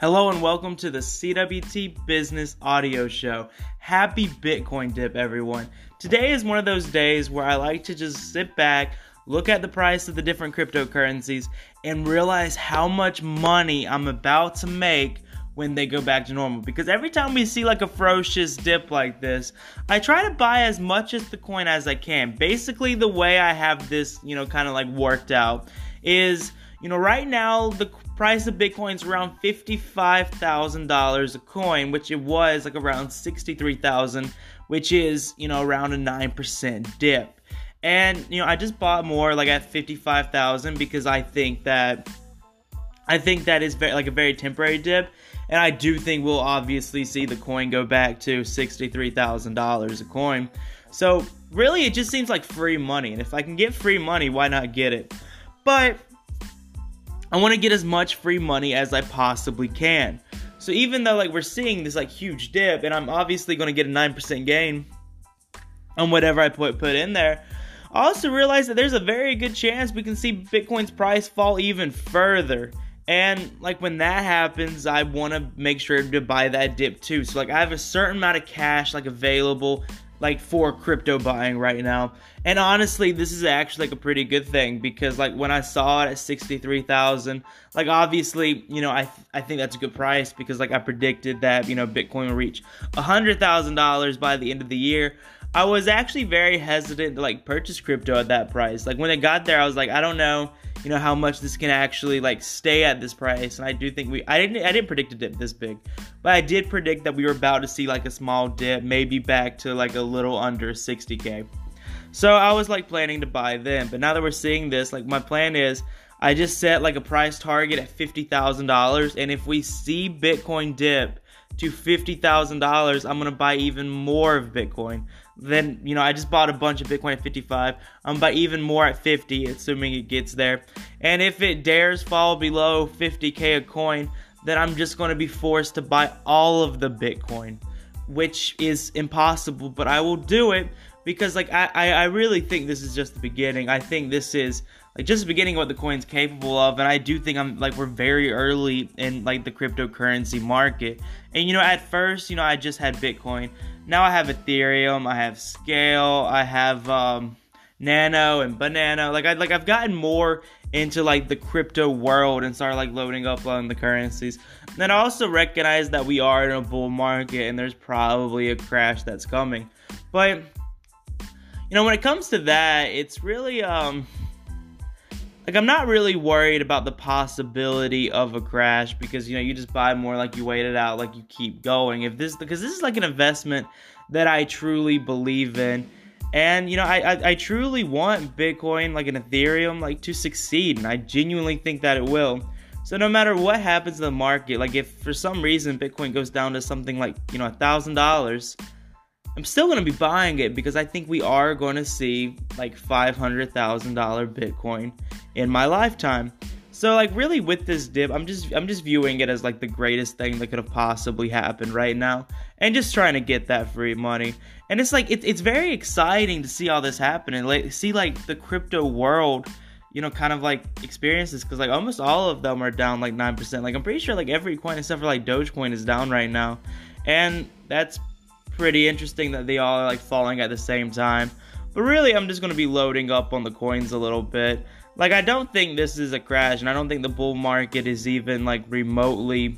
Hello and welcome to the CWT Business Audio Show. Happy Bitcoin dip, everyone. Today is one of those days where I like to just sit back, look at the price of the different cryptocurrencies, and realize how much money I'm about to make when they go back to normal. Because every time we see like a ferocious dip like this, I try to buy as much as the coin as I can. Basically, the way I have this, you know, kind of like worked out is, you know, right now the price of Bitcoin is around $55,000 a coin, which it was like around 63,000, which is, you know, around a 9% dip. And, you know, I just bought more like at 55,000 because I think that I think that is very, like a very temporary dip, and I do think we'll obviously see the coin go back to $63,000 a coin. So, really it just seems like free money, and if I can get free money, why not get it? But I want to get as much free money as I possibly can. So even though like we're seeing this like huge dip and I'm obviously going to get a 9% gain on whatever I put put in there, I also realize that there's a very good chance we can see Bitcoin's price fall even further. And like when that happens, I want to make sure to buy that dip too. So like I have a certain amount of cash like available like for crypto buying right now. And honestly, this is actually like a pretty good thing because like when I saw it at 63,000, like obviously, you know, I th- I think that's a good price because like I predicted that, you know, Bitcoin will reach $100,000 by the end of the year. I was actually very hesitant to like purchase crypto at that price. Like when it got there, I was like, I don't know you know how much this can actually like stay at this price and i do think we i didn't i didn't predict dip this big but i did predict that we were about to see like a small dip maybe back to like a little under 60k so i was like planning to buy them but now that we're seeing this like my plan is i just set like a price target at $50000 and if we see bitcoin dip to $50,000, I'm going to buy even more of Bitcoin. Then, you know, I just bought a bunch of Bitcoin at 55. I'm going to buy even more at 50, assuming it gets there. And if it dares fall below 50k a coin, then I'm just going to be forced to buy all of the Bitcoin, which is impossible, but I will do it because like I, I really think this is just the beginning. I think this is like just the beginning of what the coin's capable of, and I do think I'm like we're very early in like the cryptocurrency market. And you know, at first, you know, I just had Bitcoin. Now I have Ethereum, I have Skale, I have um, Nano and Banano. Like I like I've gotten more into like the crypto world and started like loading up on the currencies. And then I also recognize that we are in a bull market and there's probably a crash that's coming. But you know, when it comes to that, it's really um like I'm not really worried about the possibility of a crash because you know you just buy more like you wait it out like you keep going if this because this is like an investment that I truly believe in and you know I, I, I truly want Bitcoin like an Ethereum like to succeed and I genuinely think that it will so no matter what happens in the market like if for some reason Bitcoin goes down to something like you know a thousand dollars I'm still to be buying it because I think we are going to see like $500,000 Bitcoin in my lifetime. So like really with this dip, I'm just I'm just viewing it as like the greatest thing that could have possibly happened right now and just trying to get that free money. And it's like it, it's very exciting to see all this happen and like see like the crypto world you know, kind of like experiences because like almost all of them are down like 9%. Like I'm pretty sure like every coin except for like Dogecoin is down right now. And that's pretty interesting that they all are like falling at the same time. But really, I'm just going to be loading up on the coins a little bit. Like, I don't think this is a crash, and I don't think the bull market is even like remotely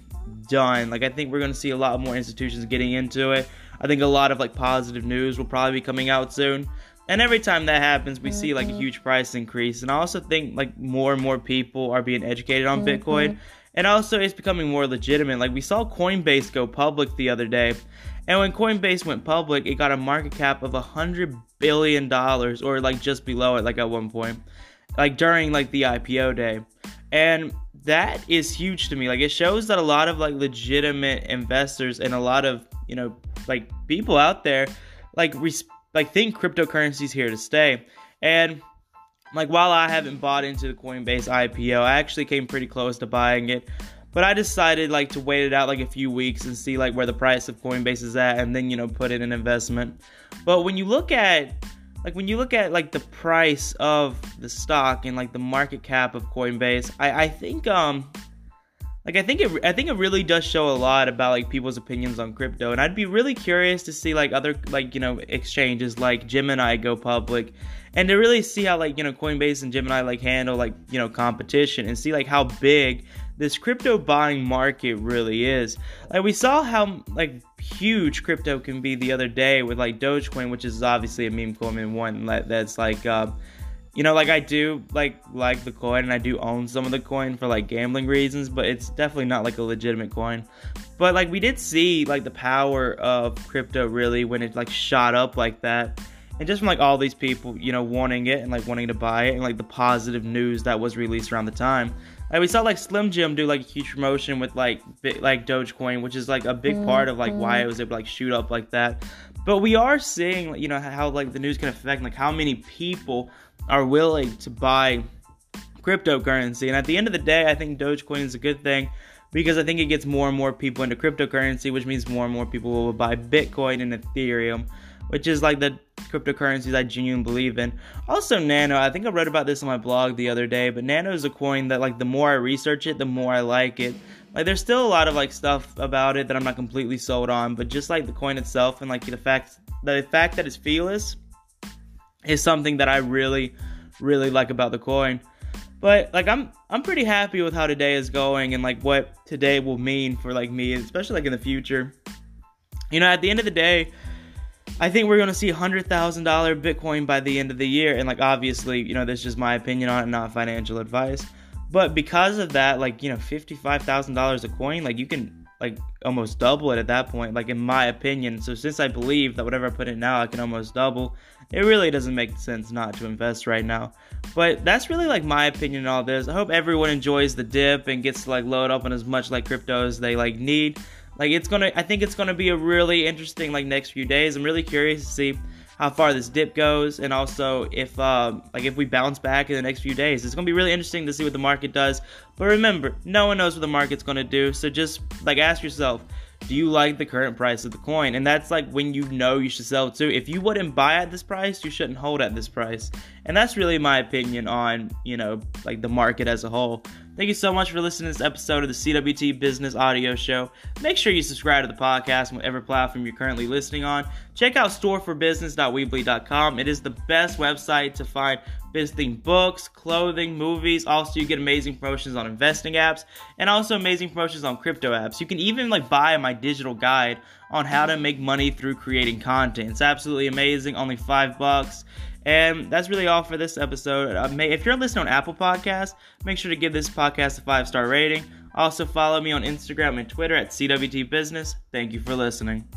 done. Like, I think we're going to see a lot more institutions getting into it. I think a lot of like positive news will probably be coming out soon. And every time that happens, we see like a mm-hmm. huge price increase. And I also think like more and more people are being educated on mm-hmm. Bitcoin. And also, it's becoming more legitimate. Like, we saw Coinbase go public the other day. And when Coinbase went public, it got a market cap of a hundred billion dollars, or like just below it, like at one point, like during like the IPO day, and that is huge to me. Like it shows that a lot of like legitimate investors and a lot of you know like people out there like res- like think cryptocurrency is here to stay. And like while I haven't bought into the Coinbase IPO, I actually came pretty close to buying it. But I decided like to wait it out like a few weeks and see like where the price of Coinbase is at and then you know put in an investment. But when you look at like when you look at like the price of the stock and like the market cap of Coinbase, I, I think um like I think it I think it really does show a lot about like people's opinions on crypto. And I'd be really curious to see like other like you know exchanges like Gemini go public and to really see how like you know Coinbase and Gemini like handle like you know competition and see like how big this crypto buying market really is. Like we saw how like huge crypto can be the other day with like Dogecoin, which is obviously a meme coin and one that's like uh, you know like I do like like the coin and I do own some of the coin for like gambling reasons, but it's definitely not like a legitimate coin. But like we did see like the power of crypto really when it like shot up like that and just from like all these people you know wanting it and like wanting to buy it and like the positive news that was released around the time like we saw like Slim Jim do like a huge promotion with like like Dogecoin, which is like a big part of like why it was able to like shoot up like that. But we are seeing you know how like the news can affect like how many people are willing to buy cryptocurrency. And at the end of the day, I think Dogecoin is a good thing because I think it gets more and more people into cryptocurrency, which means more and more people will buy Bitcoin and Ethereum, which is like the cryptocurrencies I genuinely believe in. Also, Nano. I think I wrote about this on my blog the other day, but Nano is a coin that like the more I research it, the more I like it. Like there's still a lot of like stuff about it that I'm not completely sold on, but just like the coin itself and like the fact the fact that it's feeless is something that I really really like about the coin. But like I'm I'm pretty happy with how today is going and like what today will mean for like me, especially like in the future. You know, at the end of the day, I think we're gonna see hundred thousand dollar Bitcoin by the end of the year, and like obviously, you know, this is just my opinion on it, not financial advice. But because of that, like you know, fifty five thousand dollars a coin, like you can like almost double it at that point, like in my opinion. So since I believe that whatever I put in now, I can almost double, it really doesn't make sense not to invest right now. But that's really like my opinion on all this. I hope everyone enjoys the dip and gets to like load up on as much like crypto as they like need. Like it's gonna, I think it's gonna be a really interesting like next few days. I'm really curious to see how far this dip goes, and also if um, like if we bounce back in the next few days. It's gonna be really interesting to see what the market does. But remember, no one knows what the market's gonna do, so just like ask yourself. Do you like the current price of the coin? And that's like when you know you should sell too. If you wouldn't buy at this price, you shouldn't hold at this price. And that's really my opinion on, you know, like the market as a whole. Thank you so much for listening to this episode of the CWT Business Audio Show. Make sure you subscribe to the podcast on whatever platform you're currently listening on. Check out storeforbusiness.weebly.com. It is the best website to find visiting books, clothing, movies. Also, you get amazing promotions on investing apps and also amazing promotions on crypto apps. You can even like buy my digital guide on how to make money through creating content. It's absolutely amazing, only five bucks. And that's really all for this episode. Uh, may, if you're listening on Apple Podcasts, make sure to give this podcast a five star rating. Also, follow me on Instagram and Twitter at CWT Business. Thank you for listening.